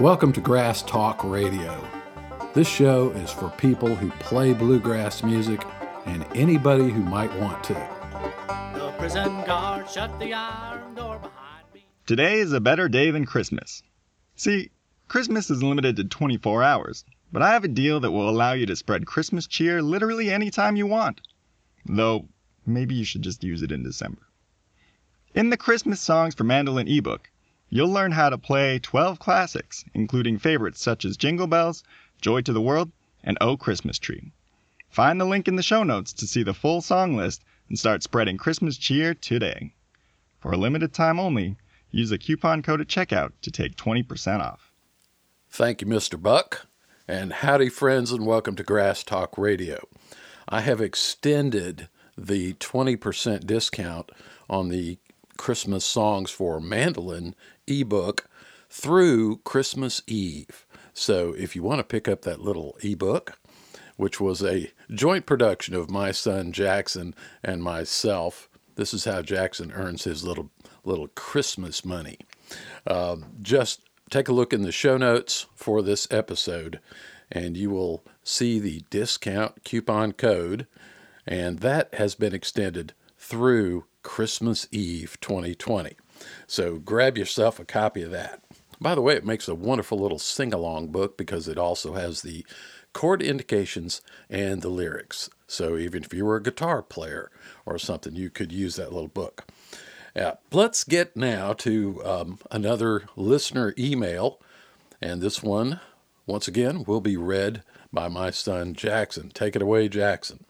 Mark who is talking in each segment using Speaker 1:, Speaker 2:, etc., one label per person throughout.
Speaker 1: Welcome to Grass Talk Radio. This show is for people who play bluegrass music and anybody who might want to.
Speaker 2: The prison guard shut the iron door behind me.
Speaker 3: Today is a better day than Christmas. See, Christmas is limited to 24 hours, but I have a deal that will allow you to spread Christmas cheer literally anytime you want. Though, maybe you should just use it in December. In the Christmas Songs for Mandolin ebook, you'll learn how to play 12 classics, including favorites such as Jingle Bells, Joy to the World, and Oh Christmas Tree. Find the link in the show notes to see the full song list and start spreading Christmas cheer today. For a limited time only, use a coupon code at checkout to take 20% off.
Speaker 1: Thank you, Mr. Buck. And howdy, friends, and welcome to Grass Talk Radio. I have extended the 20% discount on the Christmas Songs for Mandolin ebook through Christmas Eve. So if you want to pick up that little ebook, which was a joint production of my son Jackson and myself, this is how Jackson earns his little little Christmas money. Uh, just take a look in the show notes for this episode, and you will see the discount coupon code, and that has been extended through Christmas Eve 2020. So grab yourself a copy of that. By the way, it makes a wonderful little sing along book because it also has the chord indications and the lyrics. So even if you were a guitar player or something, you could use that little book. Yeah, let's get now to um, another listener email. And this one, once again, will be read by my son Jackson. Take it away, Jackson.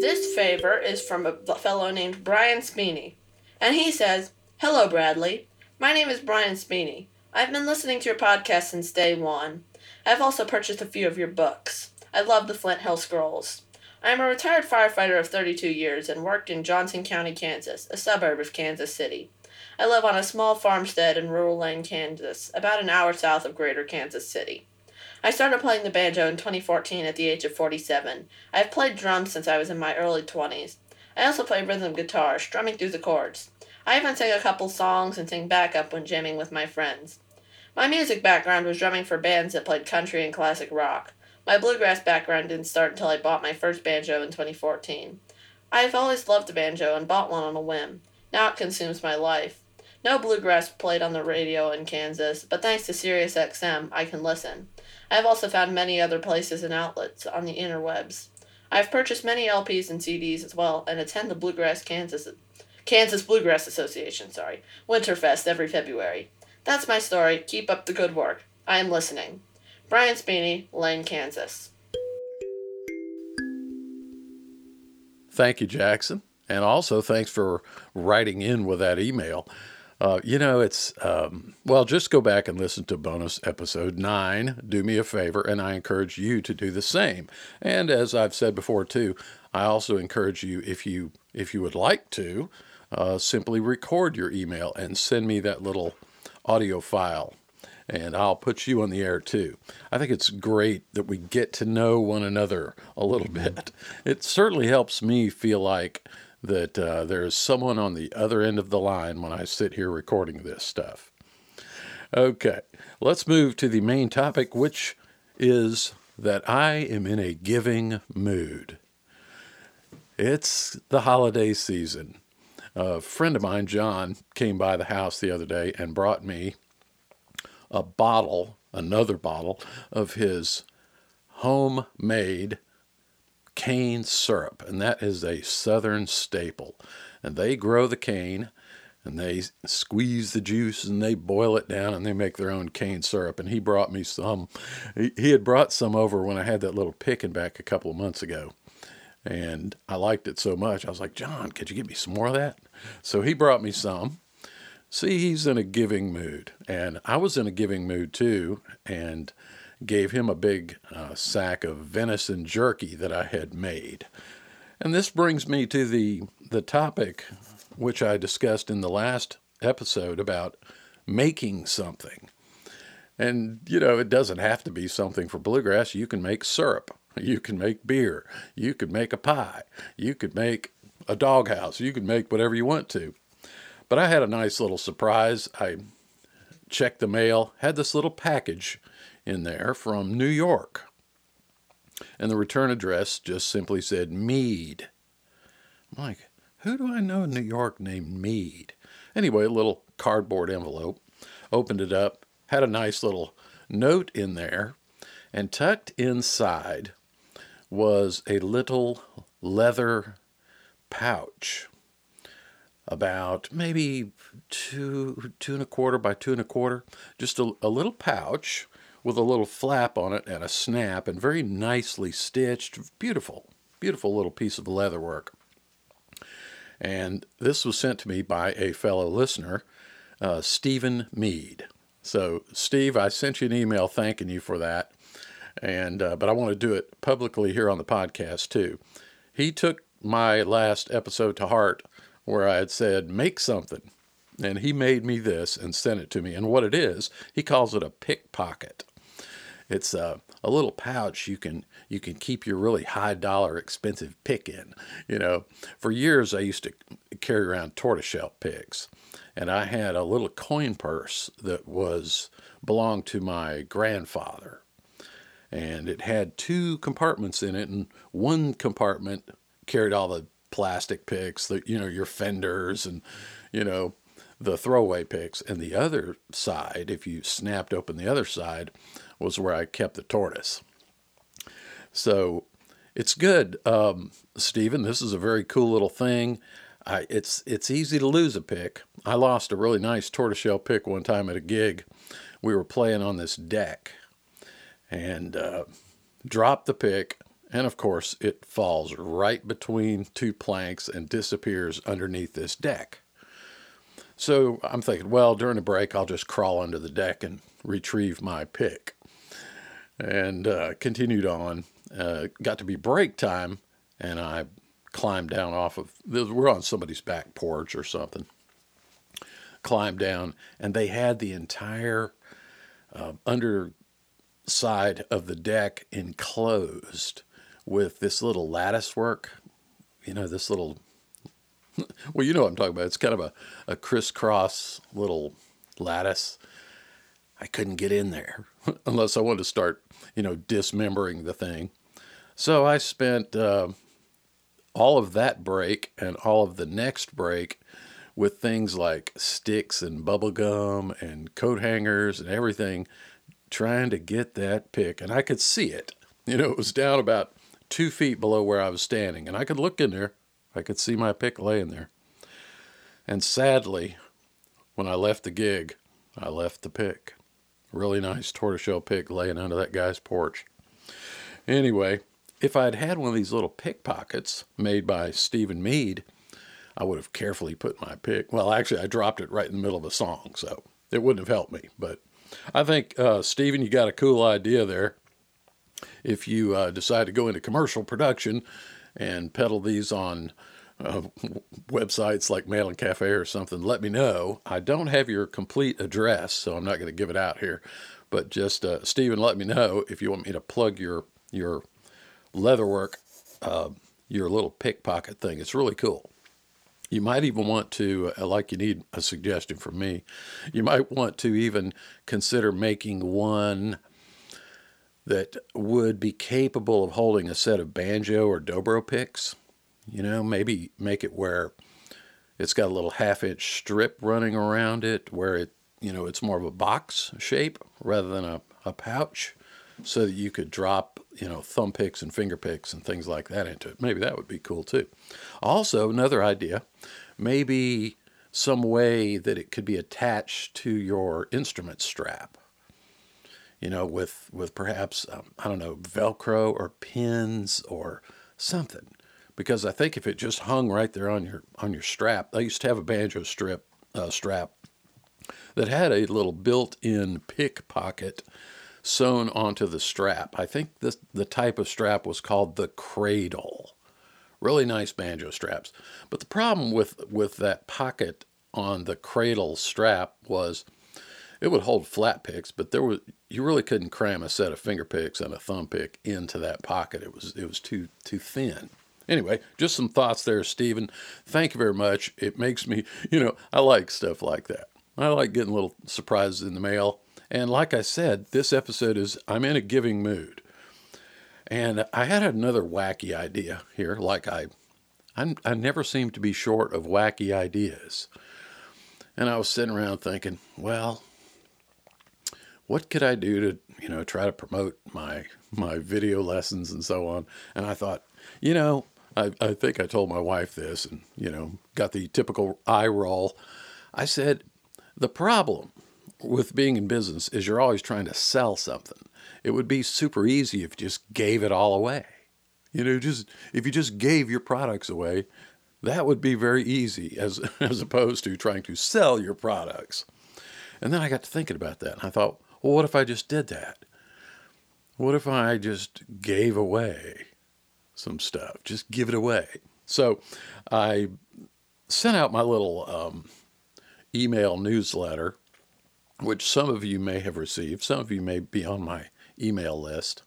Speaker 4: This favor is from a fellow named Brian Speeney. And he says, Hello, Bradley. My name is Brian Speeney. I've been listening to your podcast since day one. I've also purchased a few of your books. I love the Flint Hill Scrolls. I am a retired firefighter of 32 years and worked in Johnson County, Kansas, a suburb of Kansas City. I live on a small farmstead in Rural Lane, Kansas, about an hour south of Greater Kansas City. I started playing the banjo in 2014 at the age of 47. I have played drums since I was in my early 20s. I also play rhythm guitar, strumming through the chords. I even sing a couple songs and sing backup when jamming with my friends. My music background was drumming for bands that played country and classic rock. My bluegrass background didn't start until I bought my first banjo in 2014. I have always loved the banjo and bought one on a whim. Now it consumes my life. No bluegrass played on the radio in Kansas, but thanks to SiriusXM, I can listen. I have also found many other places and outlets on the interwebs. I have purchased many LPs and CDs as well, and attend the Bluegrass Kansas Kansas Bluegrass Association, sorry, Winterfest every February. That's my story. Keep up the good work. I am listening. Brian Speeney, Lane, Kansas.
Speaker 1: Thank you, Jackson. And also thanks for writing in with that email. Uh, you know, it's, um, well, just go back and listen to bonus episode nine. Do me a favor, and I encourage you to do the same. And as I've said before, too, I also encourage you, if you, if you would like to, uh, simply record your email and send me that little audio file and I'll put you on the air too. I think it's great that we get to know one another a little bit. It certainly helps me feel like that uh, there's someone on the other end of the line when I sit here recording this stuff. Okay, let's move to the main topic, which is that I am in a giving mood. It's the holiday season. A friend of mine, John, came by the house the other day and brought me a bottle, another bottle of his homemade cane syrup, and that is a southern staple. And they grow the cane and they squeeze the juice and they boil it down and they make their own cane syrup. And he brought me some. He, had brought some over when I had that little picking back a couple of months ago. And I liked it so much. I was like, John, could you get me some more of that? So he brought me some. See, he's in a giving mood. And I was in a giving mood too. And gave him a big uh, sack of venison jerky that I had made. And this brings me to the, the topic which I discussed in the last episode about making something. And, you know, it doesn't have to be something for bluegrass. You can make syrup. You can make beer. You could make a pie. You could make a doghouse. You could make whatever you want to. But I had a nice little surprise. I checked the mail, had this little package in there from New York. And the return address just simply said Mead. I'm like, who do I know in New York named Mead? Anyway, a little cardboard envelope. Opened it up, had a nice little note in there, and tucked inside was a little leather pouch about maybe two two and a quarter by two and a quarter just a, a little pouch with a little flap on it and a snap and very nicely stitched beautiful beautiful little piece of leather work and this was sent to me by a fellow listener uh, stephen mead so steve i sent you an email thanking you for that and uh, but i want to do it publicly here on the podcast too he took my last episode to heart where I had said, make something. And he made me this and sent it to me. And what it is, he calls it a pickpocket. It's a, a little pouch you can you can keep your really high dollar expensive pick in. You know, for years I used to carry around tortoiseshell picks, and I had a little coin purse that was belonged to my grandfather, and it had two compartments in it, and one compartment carried all the plastic picks, the you know your fenders and you know the throwaway picks, and the other side, if you snapped open the other side, was where I kept the tortoise. So it's good, um, Stephen. This is a very cool little thing. I, it's it's easy to lose a pick. I lost a really nice tortoiseshell pick one time at a gig. We were playing on this deck, and uh, dropped the pick and of course, it falls right between two planks and disappears underneath this deck. So I'm thinking, well, during the break, I'll just crawl under the deck and retrieve my pick. And uh, continued on. Uh, got to be break time, and I climbed down off of. We're on somebody's back porch or something. Climbed down, and they had the entire uh, underside of the deck enclosed with this little lattice work. You know, this little, well, you know what I'm talking about. It's kind of a, a crisscross little lattice. I couldn't get in there unless I wanted to start, you know, dismembering the thing. So I spent uh, all of that break and all of the next break with things like sticks and bubble gum and coat hangers and everything, trying to get that pick. And I could see it. You know, it was down about two feet below where I was standing, and I could look in there. I could see my pick laying there. And sadly, when I left the gig, I left the pick. Really nice tortoiseshell pick laying under that guy's porch. Anyway, if I'd had one of these little pickpockets made by Stephen Mead, I would have carefully put my pick. Well, actually, I dropped it right in the middle of a song, so it wouldn't have helped me. But I think, uh, Stephen, you got a cool idea there if you uh, decide to go into commercial production and peddle these on uh, websites like Mandolin Cafe or something, let me know. I don't have your complete address, so I'm not going to give it out here. But just uh, Stephen, let me know if you want me to plug your your leatherwork, uh, your little pickpocket thing. It's really cool. You might even want to, uh, like you need a suggestion from me, you might want to even consider making one that would be capable of holding a set of banjo or dobro picks. You know, maybe make it where it's got a little half inch strip running around it where it, you know, it's more of a box shape rather than a, a pouch so that you could drop, you know, thumb picks and finger picks and things like that into it. Maybe that would be cool too. Also, another idea, maybe some way that it could be attached to your instrument strap you know, with with perhaps um, I don't know Velcro or pins or something, because I think if it just hung right there on your on your strap, I used to have a banjo strip uh, strap that had a little built-in pick pocket sewn onto the strap. I think this the type of strap was called the cradle. Really nice banjo straps. But the problem with with that pocket on the cradle strap was it would hold flat picks, but there was you really couldn't cram a set of finger picks and a thumb pick into that pocket. It was it was too too thin. Anyway, just some thoughts there, Stephen. Thank you very much. It makes me, you know, I like stuff like that. I like getting little surprises in the mail. And like I said, this episode is I'm in a giving mood. And I had another wacky idea here. Like I, I'm, I never seem to be short of wacky ideas. And I was sitting around thinking, well, what could I do to, you know, try to promote my my video lessons and so on? And I thought, you know, I, I think I told my wife this and, you know, got the typical eye roll. I said, the problem with being in business is you're always trying to sell something. It would be super easy if you just gave it all away. You know, just if you just gave your products away, that would be very easy as as opposed to trying to sell your products. And then I got to thinking about that and I thought, well, what if I just did that? What if I just gave away some stuff? Just give it away. So I sent out my little um, email newsletter, which some of you may have received. Some of you may be on my email list.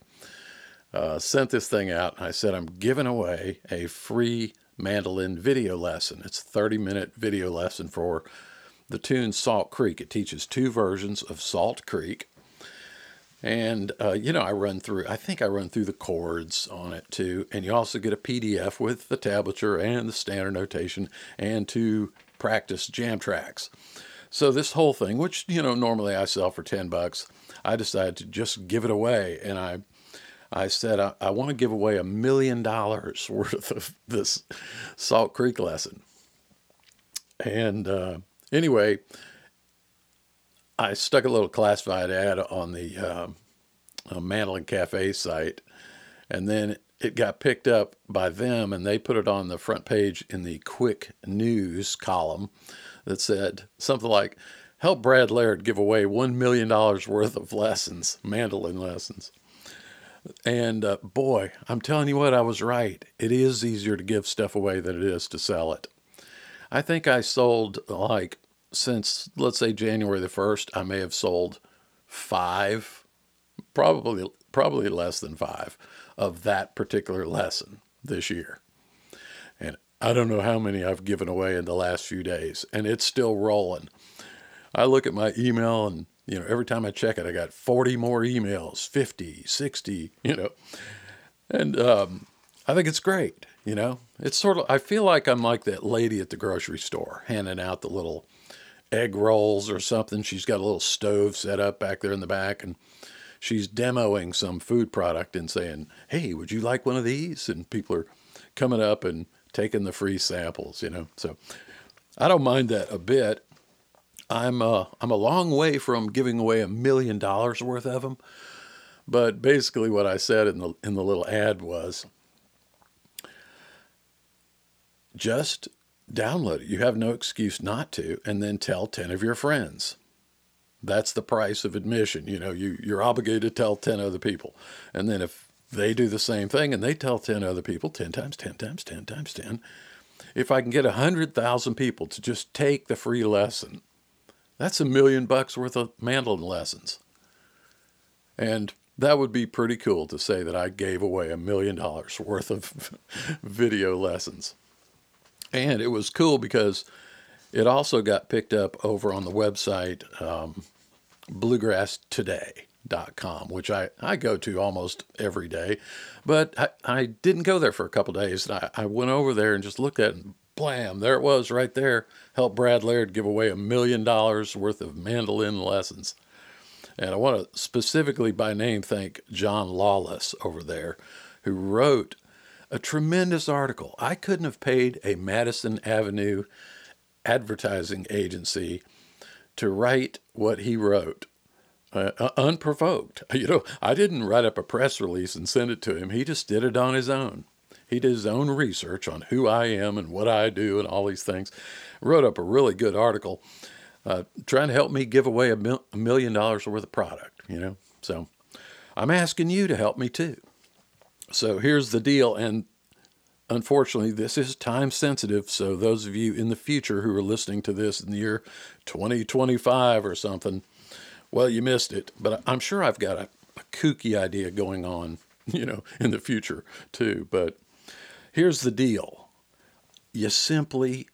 Speaker 1: Uh, sent this thing out. And I said, I'm giving away a free mandolin video lesson. It's a 30 minute video lesson for the tune Salt Creek. It teaches two versions of Salt Creek. And, uh, you know, I run through, I think I run through the chords on it too. And you also get a PDF with the tablature and the standard notation and two practice jam tracks. So this whole thing, which, you know, normally I sell for 10 bucks, I decided to just give it away. And I, I said, I, I want to give away a million dollars worth of this Salt Creek lesson. And uh, anyway, I stuck a little classified ad on the um, uh, Mandolin Cafe site, and then it got picked up by them, and they put it on the front page in the quick news column that said something like, Help Brad Laird give away $1 million worth of lessons, mandolin lessons. And uh, boy, I'm telling you what, I was right. It is easier to give stuff away than it is to sell it. I think I sold like since let's say January the 1st, I may have sold 5 probably probably less than 5 of that particular lesson this year. And I don't know how many I've given away in the last few days and it's still rolling. I look at my email and you know, every time I check it, I got 40 more emails, 50, 60, you know. And um, I think it's great, you know. It's sort of, I feel like I'm like that lady at the grocery store handing out the little egg rolls or something. She's got a little stove set up back there in the back and she's demoing some food product and saying, Hey, would you like one of these? And people are coming up and taking the free samples, you know. So I don't mind that a bit. I'm uh, I'm a long way from giving away a million dollars worth of them, but basically what I said in the in the little ad was just download it. You have no excuse not to, and then tell ten of your friends. That's the price of admission. You know, you you're obligated to tell ten other people, and then if they do the same thing and they tell ten other people, ten times ten times ten times ten. If I can get a hundred thousand people to just take the free lesson that's a million bucks worth of mandolin lessons. And that would be pretty cool to say that I gave away a million dollars worth of video lessons. And it was cool because it also got picked up over on the website um, bluegrasstoday.com, which I, I go to almost every day. But I, I didn't go there for a couple days. And I, I went over there and just looked at it and blam, there it was right there. Help Brad Laird give away a million dollars worth of mandolin lessons. And I want to specifically by name thank John Lawless over there, who wrote a tremendous article. I couldn't have paid a Madison Avenue advertising agency to write what he wrote. Uh, uh unprovoked. You know, I didn't write up a press release and send it to him. He just did it on his own. He did his own research on who I am and what I do and all these things. Wrote up a really good article uh, trying to help me give away a, mil- a million dollars worth of product, you know. So I'm asking you to help me too. So here's the deal. And unfortunately, this is time sensitive. So those of you in the future who are listening to this in the year 2025 or something, well, you missed it. But I'm sure I've got a, a kooky idea going on, you know, in the future too. But Here's the deal you simply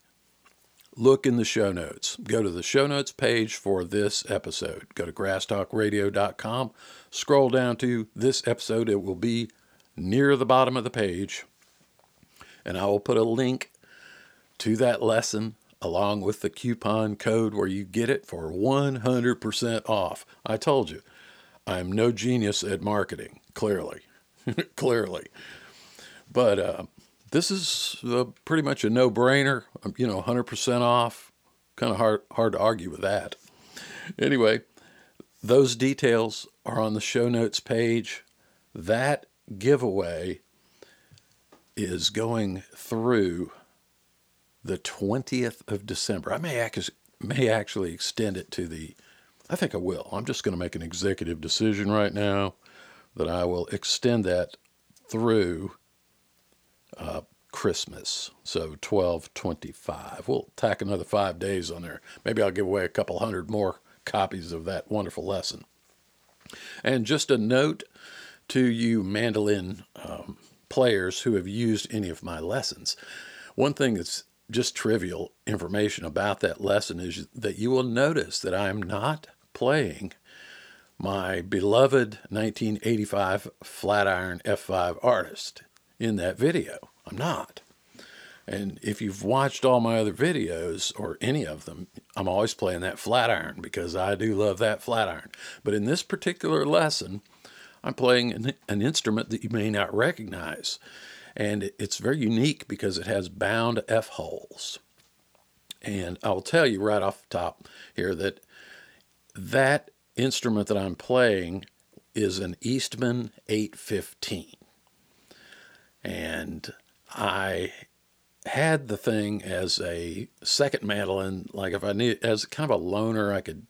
Speaker 1: look in the show notes. Go to the show notes page for this episode. Go to grasstalkradio.com, scroll down to this episode. It will be near the bottom of the page, and I will put a link to that lesson along with the coupon code where you get it for 100% off. I told you, I'm no genius at marketing, clearly. clearly. But uh, this is pretty much a no brainer, you know, 100% off. Kind of hard, hard to argue with that. Anyway, those details are on the show notes page. That giveaway is going through the 20th of December. I may, ac- may actually extend it to the, I think I will. I'm just going to make an executive decision right now that I will extend that through uh, Christmas. So 1225. We'll tack another five days on there. Maybe I'll give away a couple hundred more copies of that wonderful lesson. And just a note to you mandolin um, players who have used any of my lessons. One thing that's just trivial information about that lesson is that you will notice that I'm not playing my beloved 1985 Flatiron F5 artist in that video. I'm not. And if you've watched all my other videos or any of them, I'm always playing that Flatiron because I do love that Flatiron. But in this particular lesson, I'm playing an, an instrument that you may not recognize. And it's very unique because it has bound F holes. And I'll tell you right off the top here that that instrument that I'm playing is an Eastman 815. And I had the thing as a second mandolin, like if I need, as kind of a loner, I could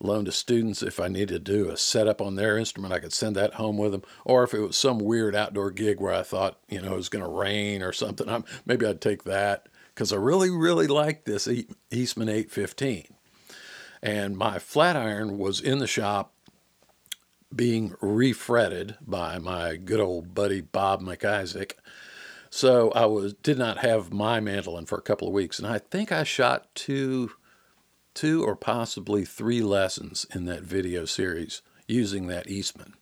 Speaker 1: loan to students if I needed to do a setup on their instrument. I could send that home with them, or if it was some weird outdoor gig where I thought you know it was going to rain or something, I'm, maybe I'd take that because I really really like this Eastman 815, and my Flatiron was in the shop being refretted by my good old buddy Bob McIsaac. So I was did not have my mandolin for a couple of weeks, and I think I shot two two or possibly three lessons in that video series using that Eastman.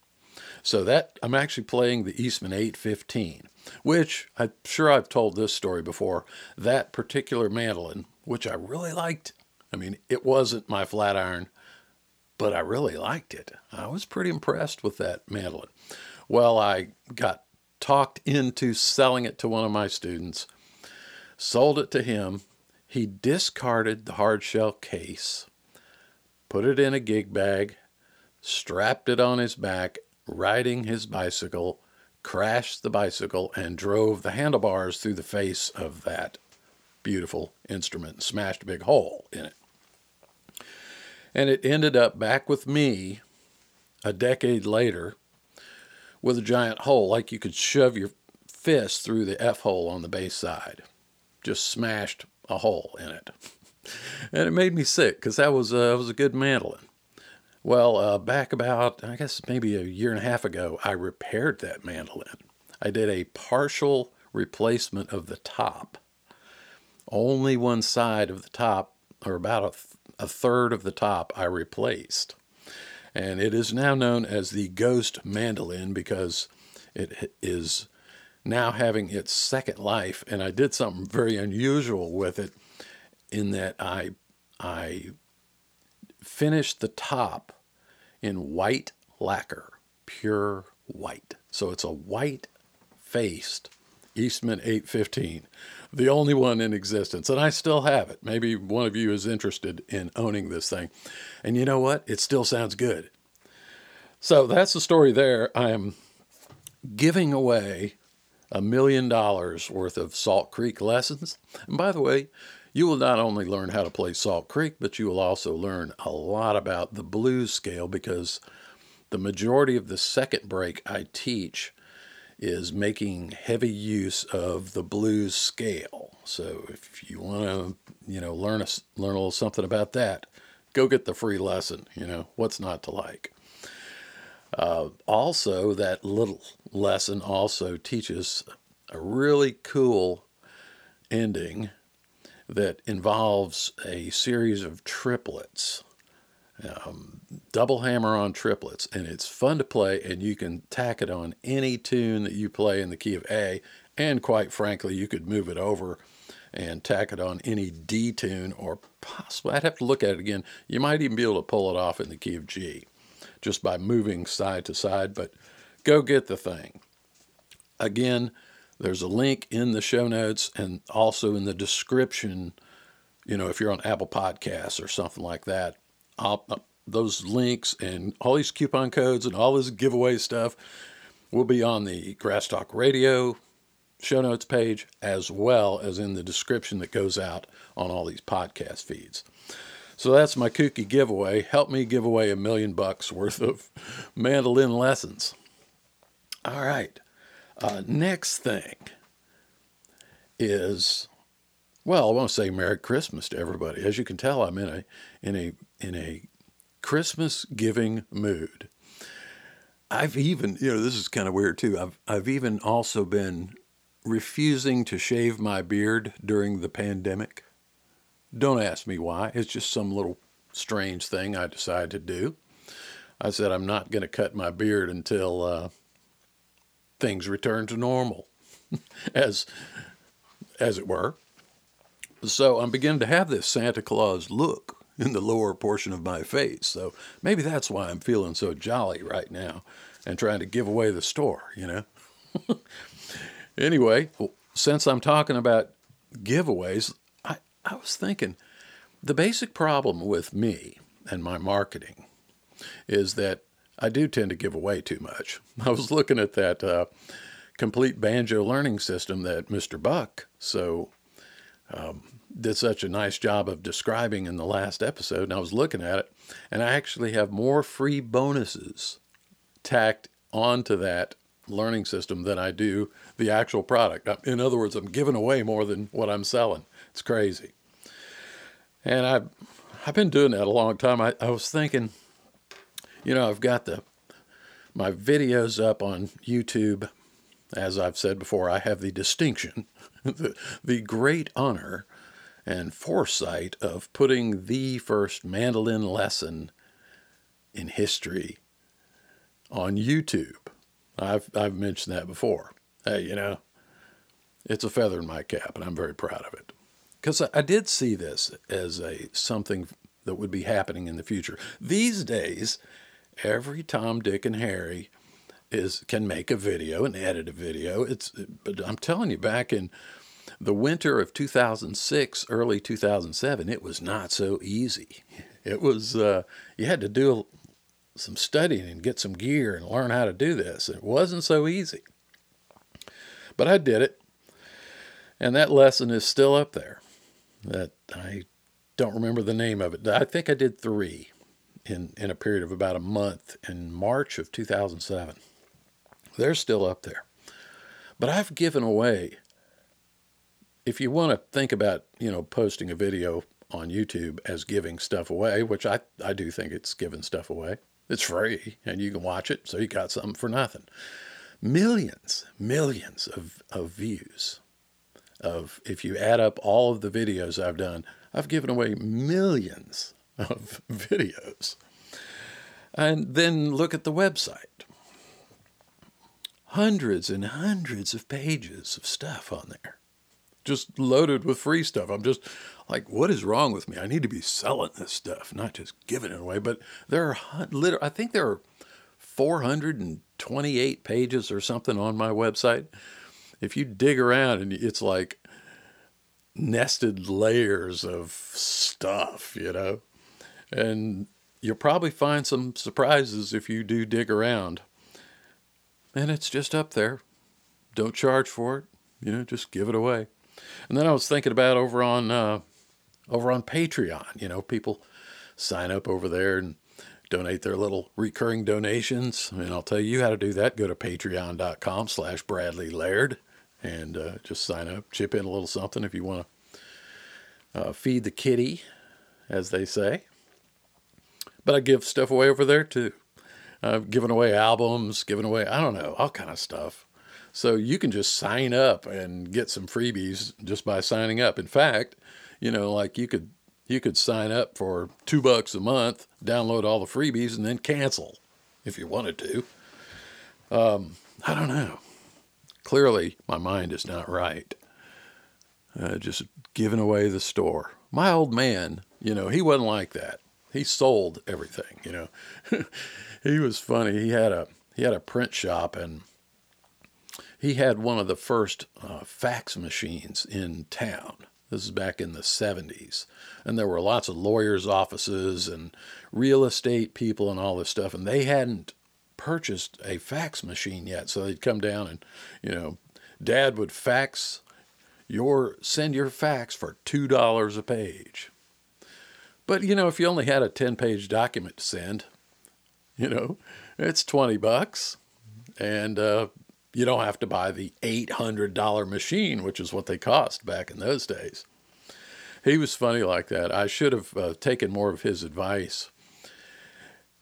Speaker 1: So that I'm actually playing the Eastman 815, which I'm sure I've told this story before. That particular mandolin, which I really liked. I mean, it wasn't my Flatiron, but I really liked it. I was pretty impressed with that mandolin. Well, I got talked into selling it to one of my students, sold it to him, he discarded the hard shell case, put it in a gig bag, strapped it on his back, riding his bicycle, crashed the bicycle, and drove the handlebars through the face of that beautiful instrument and smashed a big hole in it. And it ended up back with me a decade later with a giant hole, like you could shove your fist through the F hole on the bass side. Just smashed a hole in it. and it made me sick because that was, uh, was a good mandolin. Well, uh, back about, I guess maybe a year and a half ago, I repaired that mandolin. I did a partial replacement of the top. Only one side of the top, or about a, th- a third of the top, I replaced. And it is now known as the ghost mandolin because it is now having its second life, and I did something very unusual with it in that I I finished the top in white lacquer, pure white. So it's a white faced Eastman 815, the only one in existence. And I still have it. Maybe one of you is interested in owning this thing. And you know what? It still sounds good. So that's the story there. I am giving away a million dollars worth of Salt Creek lessons. And by the way, you will not only learn how to play Salt Creek, but you will also learn a lot about the blues scale because the majority of the second break I teach is making heavy use of the blues scale. So if you want to, you know, learn a, learn a little something about that, go get the free lesson. You know, what's not to like? Uh, also, that little lesson also teaches a really cool ending that involves a series of triplets, um, double hammer on triplets, and it's fun to play. And you can tack it on any tune that you play in the key of A, and quite frankly, you could move it over and tack it on any D tune, or possibly I'd have to look at it again. You might even be able to pull it off in the key of G, just by moving side to side. But go get the thing. Again, there's a link in the show notes and also in the description. You know, if you're on Apple Podcasts or something like that, I'll, uh, those links and all these coupon codes and all this giveaway stuff will be on the Grass Talk Radio show notes page as well as in the description that goes out on all these podcast feeds. So that's my kooky giveaway. Help me give away a million bucks worth of mandolin lessons. All right. Uh, next thing is, well, I want to say Merry Christmas to everybody. As you can tell, I'm in a in a in a Christmas giving mood. I've even, you know, this is kind of weird too. I've I've even also been refusing to shave my beard during the pandemic. Don't ask me why. It's just some little strange thing I decided to do. I said I'm not going to cut my beard until uh, things return to normal, as as it were. So I'm beginning to have this Santa Claus look in the lower portion of my face. So maybe that's why I'm feeling so jolly right now and trying to give away the store, you know. anyway, since I'm talking about giveaways, I, I was thinking the basic problem with me and my marketing is that I do tend to give away too much. I was looking at that uh, complete banjo learning system that Mr. Buck so um, did such a nice job of describing in the last episode, and I was looking at it, and I actually have more free bonuses tacked onto that learning system than I do the actual product. In other words, I'm giving away more than what I'm selling. It's crazy. And I've, I've been doing that a long time. I, I was thinking, you know, I've got the my videos up on YouTube. As I've said before, I have the distinction, the, the great honor and foresight of putting the first mandolin lesson in history on YouTube. I've I've mentioned that before. Hey, you know, it's a feather in my cap, and I'm very proud of it. Because I, I did see this as a something that would be happening in the future. These days, every Tom, Dick, and Harry is can make a video and edit a video. It's but I'm telling you, back in the winter of 2006, early 2007, it was not so easy. It was uh, you had to do some studying and get some gear and learn how to do this. It wasn't so easy. But I did it. And that lesson is still up there. That I don't remember the name of it. I think I did three in, in a period of about a month in March of 2007. They're still up there. But I've given away, if you want to think about, you know, posting a video on YouTube as giving stuff away, which I, I do think it's giving stuff away, it's free and you can watch it, so you got something for nothing. Millions, millions of, of views. Of if you add up all of the videos I've done, I've given away millions of videos. And then look at the website. Hundreds and hundreds of pages of stuff on there just loaded with free stuff. I'm just like, what is wrong with me? I need to be selling this stuff, not just giving it away. But there are, literally, I think there are 428 pages or something on my website. If you dig around and it's like nested layers of stuff, you know, and you'll probably find some surprises if you do dig around. And it's just up there. Don't charge for it, you know, just give it away. And then I was thinking about over on uh, over on Patreon. You know, people sign up over there and donate their little recurring donations. And I'll tell you how to do that. Go to patreon.com slash Bradley Laird and uh, just sign up, chip in a little something if you want to uh, feed the kitty, as they say. But I give stuff away over there too. I've given away albums, given away, I don't know, all kind of stuff. So you can just sign up and get some freebies just by signing up. In fact, You know, like you could you could sign up for two bucks a month, download all the freebies, and then cancel if you wanted to. Um, I don't know. Clearly, my mind is not right. Uh, just giving away the store. My old man, you know, he wasn't like that. He sold everything. You know, he was funny. He had a he had a print shop and he had one of the first uh, fax machines in town. This is back in the 70s. And there were lots of lawyers' offices and real estate people and all this stuff. And they hadn't purchased a fax machine yet. So they'd come down and, you know, dad would fax your, send your fax for $2 a page. But, you know, if you only had a 10 page document to send, you know, it's 20 bucks. And, uh, you don't have to buy the $800 machine, which is what they cost back in those days. He was funny like that. I should have uh, taken more of his advice.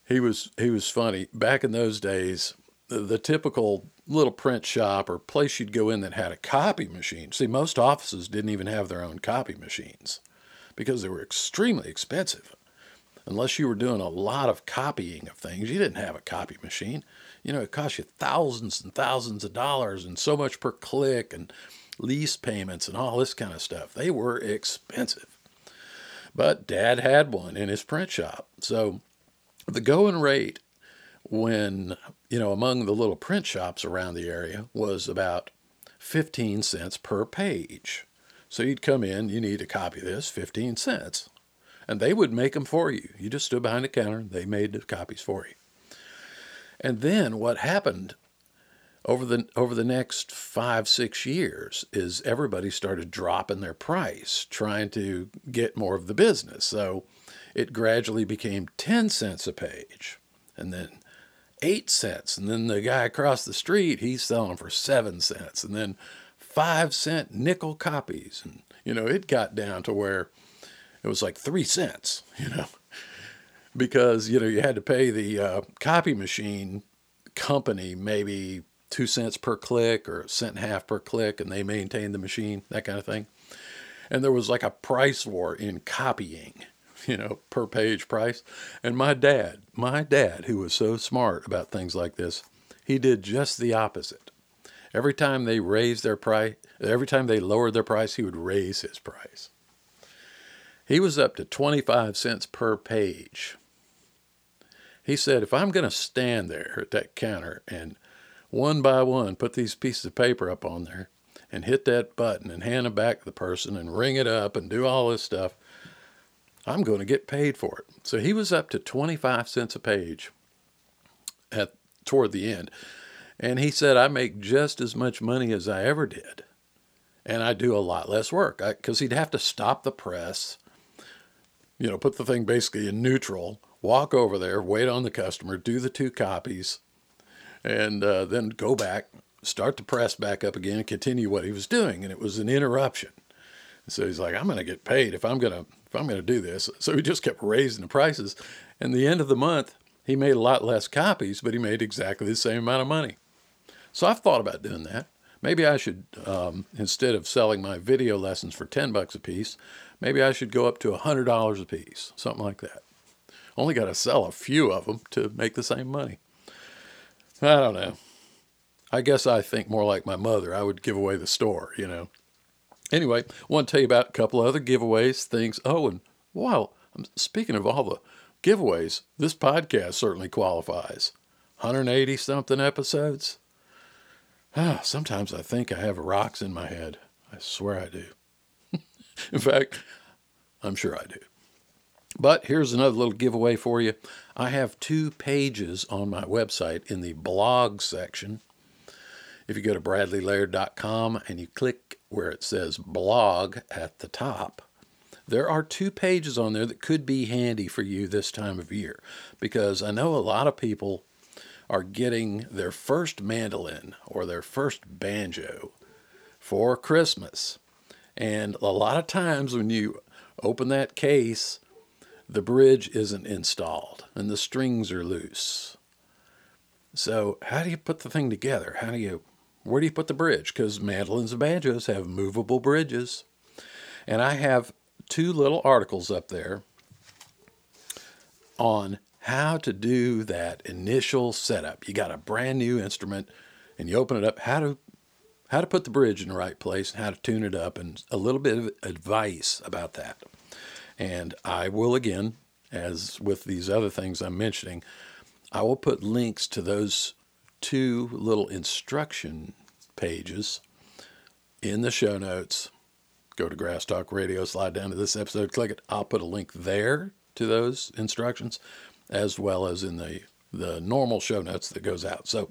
Speaker 1: He was he was funny back in those days. The, the typical little print shop or place you'd go in that had a copy machine. See, most offices didn't even have their own copy machines because they were extremely expensive. Unless you were doing a lot of copying of things, you didn't have a copy machine. You know, it cost you thousands and thousands of dollars and so much per click and lease payments and all this kind of stuff. They were expensive. But dad had one in his print shop. So the going rate when, you know, among the little print shops around the area was about 15 cents per page. So you'd come in, you need a copy of this, 15 cents and they would make them for you. You just stood behind the counter, they made the copies for you. And then what happened over the over the next five six years is everybody started dropping their price, trying to get more of the business. So it gradually became ten cents a page, and then eight cents, and then the guy across the street he's selling for seven cents, and then five cent nickel copies, and you know it got down to where it was like three cents, you know, because, you know, you had to pay the uh, copy machine company maybe two cents per click or a cent and a half per click, and they maintained the machine, that kind of thing. And there was like a price war in copying, you know, per page price. And my dad, my dad, who was so smart about things like this, he did just the opposite. Every time they raised their price, every time they lowered their price, he would raise his price. He was up to 25 cents per page. He said, if I'm going to stand there at that counter and one by one put these pieces of paper up on there and hit that button and hand them back to the person and ring it up and do all this stuff, I'm going to get paid for it. So he was up to 25 cents a page at toward the end. And he said, I make just as much money as I ever did. And I do a lot less work because he'd have to stop the press you know, put the thing basically in neutral, walk over there, wait on the customer, do the two copies, and uh, then go back, start the press back up again, and continue what he was doing. And it was an interruption. So he's like, I'm going to get paid if I'm going to if I'm going to do this. So he just kept raising the prices. And the end of the month, he made a lot less copies, but he made exactly the same amount of money. So I've thought about doing that. Maybe I should, um, instead of selling my video lessons for 10 bucks a piece, maybe I should go up to $100 a piece, something like that. Only got to sell a few of them to make the same money. I don't know. I guess I think more like my mother. I would give away the store, you know. Anyway, I want to tell you about a couple other giveaways, things. Oh, and wow, speaking of all the giveaways, this podcast certainly qualifies. 180 something episodes. Ah, sometimes I think I have rocks in my head. I swear I do. In fact, I'm sure I do. But here's another little giveaway for you. I have two pages on my website in the blog section. If you go to bradleylaird.com and you click where it says blog at the top, there are two pages on there that could be handy for you this time of year because I know a lot of people are getting their first mandolin or their first banjo for Christmas. And a lot of times when you open that case, the bridge isn't installed and the strings are loose. So, how do you put the thing together? How do you, where do you put the bridge? Because mandolins and banjos have movable bridges. And I have two little articles up there on how to do that initial setup. You got a brand new instrument and you open it up, how to how to put the bridge in the right place and how to tune it up and a little bit of advice about that. And I will again, as with these other things I'm mentioning, I will put links to those two little instruction pages in the show notes. Go to Grass Talk Radio, slide down to this episode, click it. I'll put a link there to those instructions, as well as in the the normal show notes that goes out. So,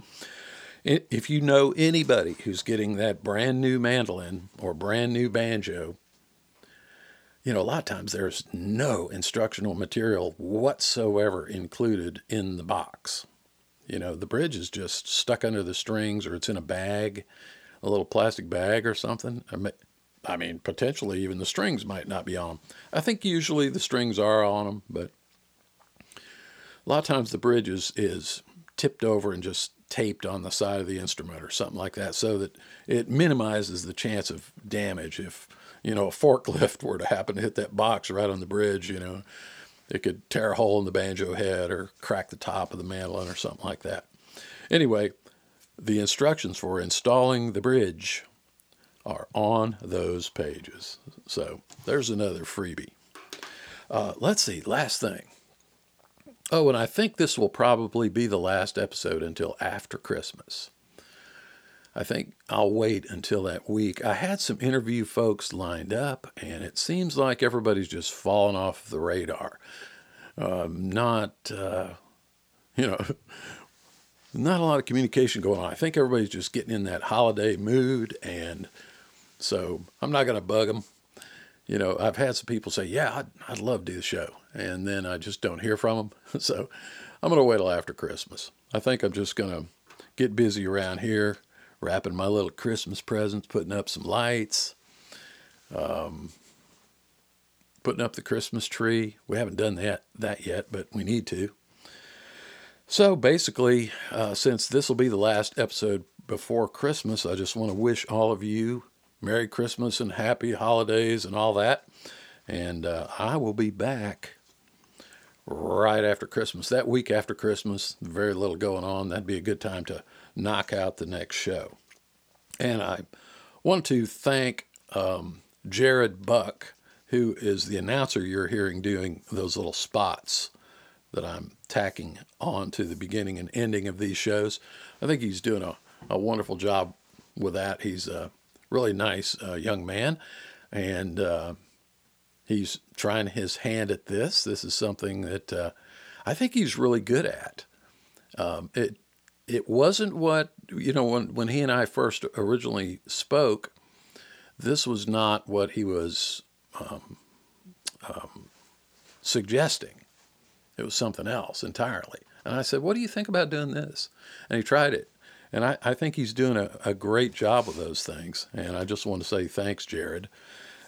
Speaker 1: if you know anybody who's getting that brand new mandolin or brand new banjo, you know, a lot of times there's no instructional material whatsoever included in the box. You know, the bridge is just stuck under the strings or it's in a bag, a little plastic bag or something. I mean, potentially even the strings might not be on them. I think usually the strings are on them, but a lot of times the bridge is, is tipped over and just taped on the side of the instrument or something like that so that it minimizes the chance of damage. If you know a forklift were to happen to hit that box right on the bridge you know it could tear a hole in the banjo head or crack the top of the mandolin or something like that. Anyway the instructions for installing the bridge are on those pages. So there's another freebie. Uh, let's see last thing Oh, and I think this will probably be the last episode until after Christmas. I think I'll wait until that week. I had some interview folks lined up, and it seems like everybody's just fallen off the radar. Um, not, uh, you know, not a lot of communication going on. I think everybody's just getting in that holiday mood, and so I'm not going to bug them you know, I've had some people say, "Yeah, I'd, I'd love to do the show," and then I just don't hear from them. so I'm going to wait till after Christmas. I think I'm just going to get busy around here, wrapping my little Christmas presents, putting up some lights, um, putting up the Christmas tree. We haven't done that that yet, but we need to. So basically, uh, since this will be the last episode before Christmas, I just want to wish all of you Merry Christmas and Happy Holidays and all that. And uh, I will be back right after Christmas. That week after Christmas, very little going on. That'd be a good time to knock out the next show. And I want to thank um, Jared Buck, who is the announcer you're hearing doing those little spots that I'm tacking on to the beginning and ending of these shows. I think he's doing a, a wonderful job with that. He's uh, really nice uh, young man, and uh, he's trying his hand at this. This is something that uh, I think he's really good at. Um, it it wasn't what you know when when he and I first originally spoke. This was not what he was um, um, suggesting. It was something else entirely. And I said, "What do you think about doing this?" And he tried it, and I, I think he's doing a, a great job of those things. And I just want to say thanks, Jared.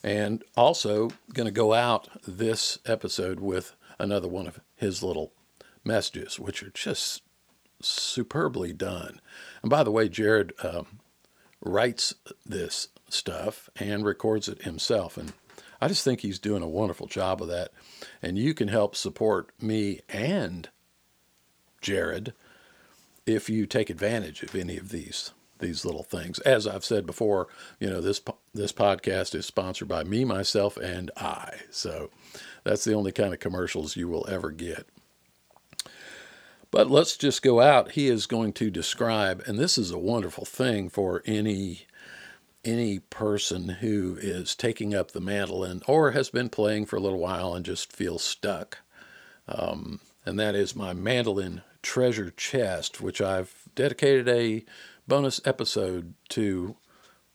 Speaker 1: And also going to go out this episode with another one of his little messages, which are just superbly done. And by the way, Jared um, writes this stuff and records it himself. And I just think he's doing a wonderful job of that. And you can help support me and Jared if you take advantage of any of these these little things. As I've said before, you know this this podcast is sponsored by me, myself, and I. So that's the only kind of commercials you will ever get. But let's just go out. He is going to describe, and this is a wonderful thing for any any person who is taking up the mandolin or has been playing for a little while and just feels stuck. Um, and that is my mandolin treasure chest, which I've dedicated a bonus episode to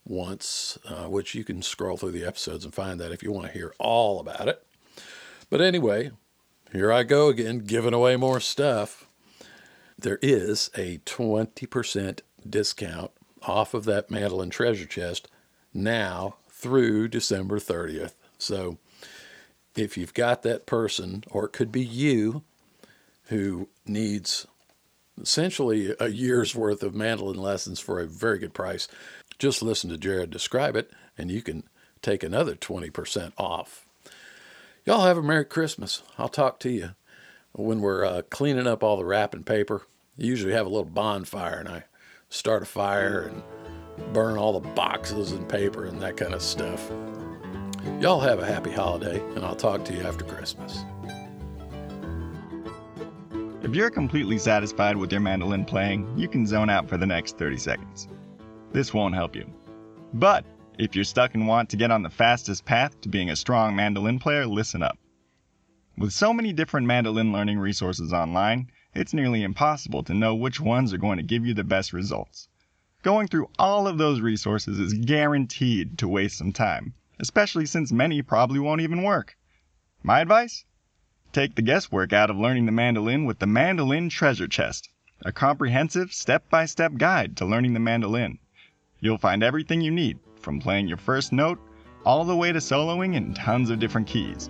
Speaker 1: once, uh, which you can scroll through the episodes and find that if you want to hear all about it. But anyway, here I go again, giving away more stuff. There is a 20% discount off of that mandolin treasure chest now through December 30th. So if you've got that person, or it could be you, who needs essentially a year's worth of mandolin lessons for a very good price. Just listen to Jared describe it, and you can take another 20% off. Y'all have a Merry Christmas. I'll talk to you when we're uh, cleaning up all the wrapping paper. I usually have a little bonfire and I start a fire and burn all the boxes and paper and that kind of stuff. Y'all have a happy holiday, and I'll talk to you after Christmas.
Speaker 3: If you're completely satisfied with your mandolin playing, you can zone out for the next 30 seconds. This won't help you. But if you're stuck and want to get on the fastest path to being a strong mandolin player, listen up. With so many different mandolin learning resources online, it's nearly impossible to know which ones are going to give you the best results. Going through all of those resources is guaranteed to waste some time, especially since many probably won't even work. My advice? Take the guesswork out of learning the mandolin with the Mandolin Treasure Chest, a comprehensive step by step guide to learning the mandolin. You'll find everything you need, from playing your first note all the way to soloing in tons of different keys.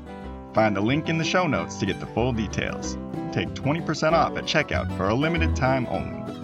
Speaker 3: Find the link in the show notes to get the full details. Take 20% off at checkout for a limited time only.